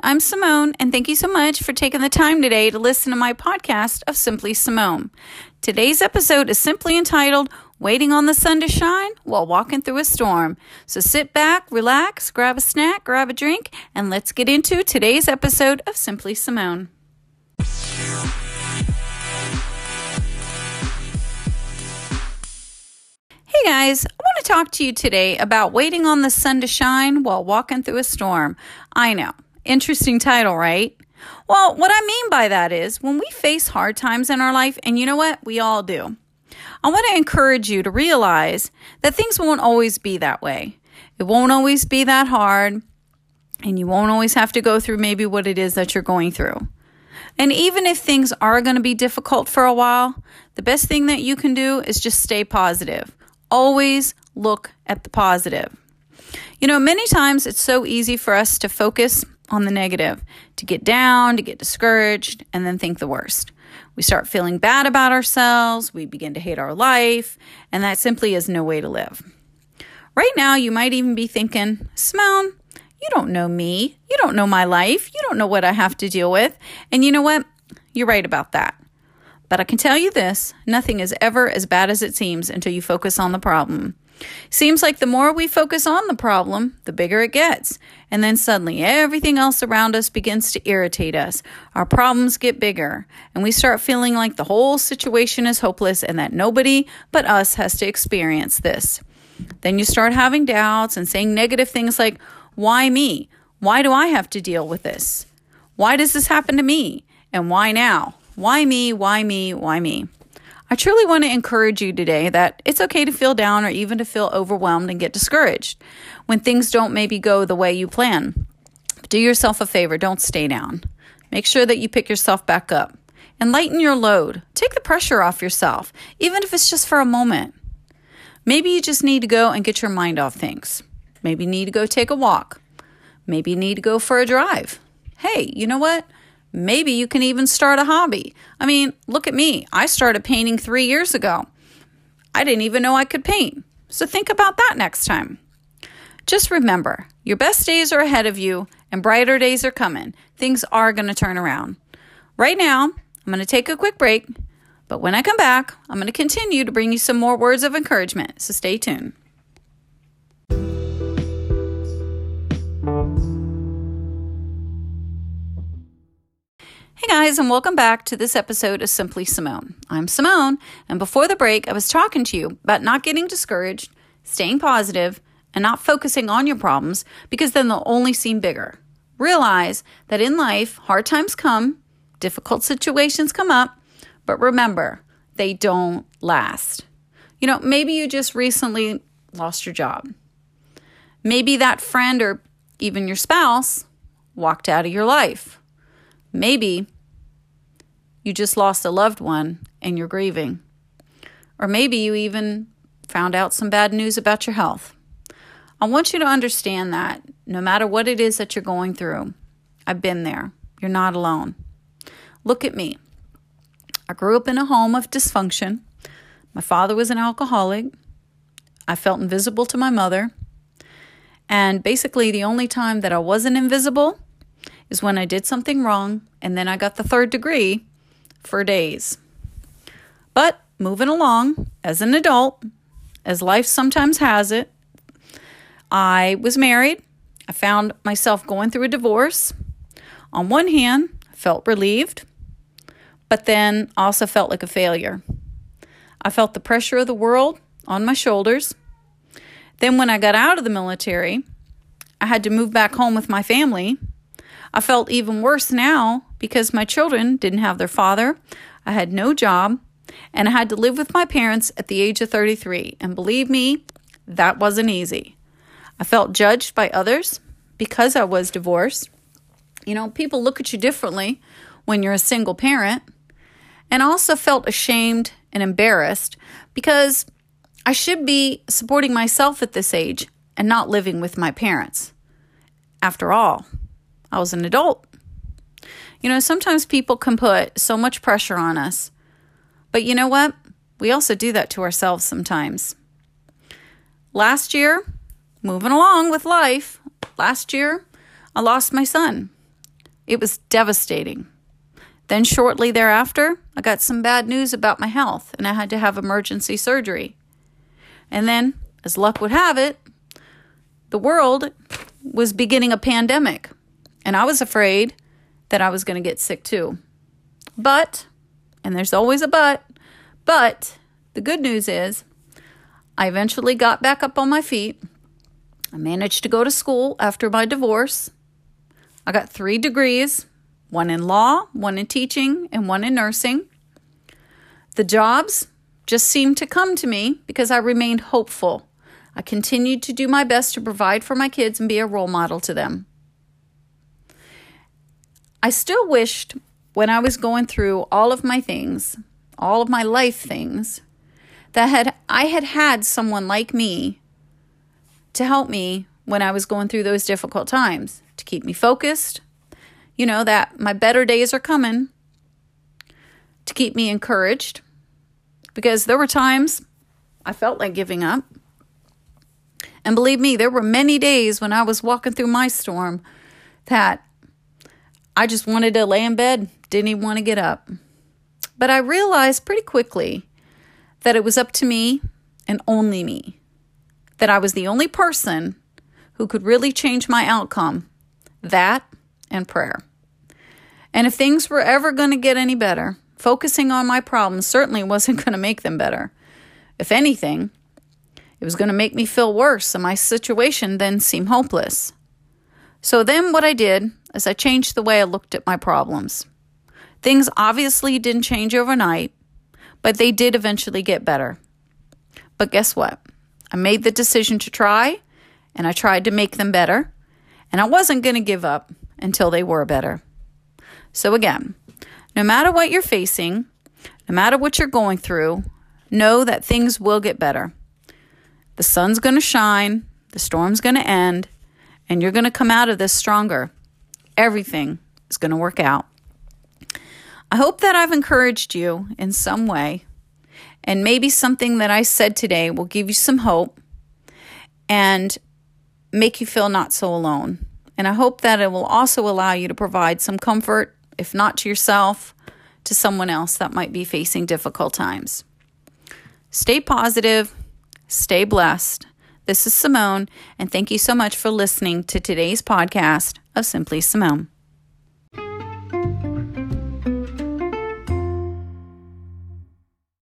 I'm Simone, and thank you so much for taking the time today to listen to my podcast of Simply Simone. Today's episode is simply entitled Waiting on the Sun to Shine While Walking Through a Storm. So sit back, relax, grab a snack, grab a drink, and let's get into today's episode of Simply Simone. Hey guys, I want to talk to you today about waiting on the sun to shine while walking through a storm. I know, interesting title, right? Well, what I mean by that is when we face hard times in our life, and you know what? We all do. I want to encourage you to realize that things won't always be that way. It won't always be that hard, and you won't always have to go through maybe what it is that you're going through. And even if things are going to be difficult for a while, the best thing that you can do is just stay positive always look at the positive. You know, many times it's so easy for us to focus on the negative, to get down, to get discouraged, and then think the worst. We start feeling bad about ourselves, we begin to hate our life, and that simply is no way to live. Right now, you might even be thinking, Simone, you don't know me. You don't know my life. You don't know what I have to deal with. And you know what? You're right about that. But I can tell you this nothing is ever as bad as it seems until you focus on the problem. Seems like the more we focus on the problem, the bigger it gets. And then suddenly everything else around us begins to irritate us. Our problems get bigger, and we start feeling like the whole situation is hopeless and that nobody but us has to experience this. Then you start having doubts and saying negative things like, Why me? Why do I have to deal with this? Why does this happen to me? And why now? Why me? Why me? Why me? I truly want to encourage you today that it's okay to feel down or even to feel overwhelmed and get discouraged when things don't maybe go the way you plan. Do yourself a favor, don't stay down. Make sure that you pick yourself back up and lighten your load. Take the pressure off yourself, even if it's just for a moment. Maybe you just need to go and get your mind off things. Maybe you need to go take a walk. Maybe you need to go for a drive. Hey, you know what? Maybe you can even start a hobby. I mean, look at me. I started painting three years ago. I didn't even know I could paint. So think about that next time. Just remember, your best days are ahead of you and brighter days are coming. Things are going to turn around. Right now, I'm going to take a quick break, but when I come back, I'm going to continue to bring you some more words of encouragement. So stay tuned. Guys, and welcome back to this episode of Simply Simone. I'm Simone, and before the break, I was talking to you about not getting discouraged, staying positive, and not focusing on your problems because then they'll only seem bigger. Realize that in life, hard times come, difficult situations come up, but remember, they don't last. You know, maybe you just recently lost your job. Maybe that friend or even your spouse walked out of your life Maybe you just lost a loved one and you're grieving. Or maybe you even found out some bad news about your health. I want you to understand that no matter what it is that you're going through, I've been there. You're not alone. Look at me. I grew up in a home of dysfunction. My father was an alcoholic. I felt invisible to my mother. And basically, the only time that I wasn't invisible is when I did something wrong and then I got the third degree for days. But moving along as an adult, as life sometimes has it, I was married. I found myself going through a divorce. On one hand, I felt relieved, but then also felt like a failure. I felt the pressure of the world on my shoulders. Then, when I got out of the military, I had to move back home with my family I felt even worse now because my children didn't have their father. I had no job and I had to live with my parents at the age of 33. And believe me, that wasn't easy. I felt judged by others because I was divorced. You know, people look at you differently when you're a single parent. And I also felt ashamed and embarrassed because I should be supporting myself at this age and not living with my parents. After all, I was an adult. You know, sometimes people can put so much pressure on us. But you know what? We also do that to ourselves sometimes. Last year, moving along with life, last year, I lost my son. It was devastating. Then, shortly thereafter, I got some bad news about my health and I had to have emergency surgery. And then, as luck would have it, the world was beginning a pandemic, and I was afraid that I was going to get sick too. But, and there's always a but, but the good news is I eventually got back up on my feet. I managed to go to school after my divorce. I got three degrees one in law, one in teaching, and one in nursing. The jobs just seemed to come to me because I remained hopeful. I continued to do my best to provide for my kids and be a role model to them. I still wished when I was going through all of my things, all of my life things, that had I had had someone like me to help me when I was going through those difficult times, to keep me focused, you know, that my better days are coming, to keep me encouraged, because there were times I felt like giving up. And believe me, there were many days when I was walking through my storm that I just wanted to lay in bed, didn't even want to get up. But I realized pretty quickly that it was up to me and only me, that I was the only person who could really change my outcome that and prayer. And if things were ever going to get any better, focusing on my problems certainly wasn't going to make them better. If anything, it was going to make me feel worse and my situation then seem hopeless. So then what I did is I changed the way I looked at my problems. Things obviously didn't change overnight, but they did eventually get better. But guess what? I made the decision to try, and I tried to make them better, and I wasn't going to give up until they were better. So, again, no matter what you're facing, no matter what you're going through, know that things will get better. The sun's going to shine, the storm's going to end, and you're going to come out of this stronger. Everything is going to work out. I hope that I've encouraged you in some way, and maybe something that I said today will give you some hope and make you feel not so alone. And I hope that it will also allow you to provide some comfort, if not to yourself, to someone else that might be facing difficult times. Stay positive, stay blessed. This is Simone, and thank you so much for listening to today's podcast of Simply Simone.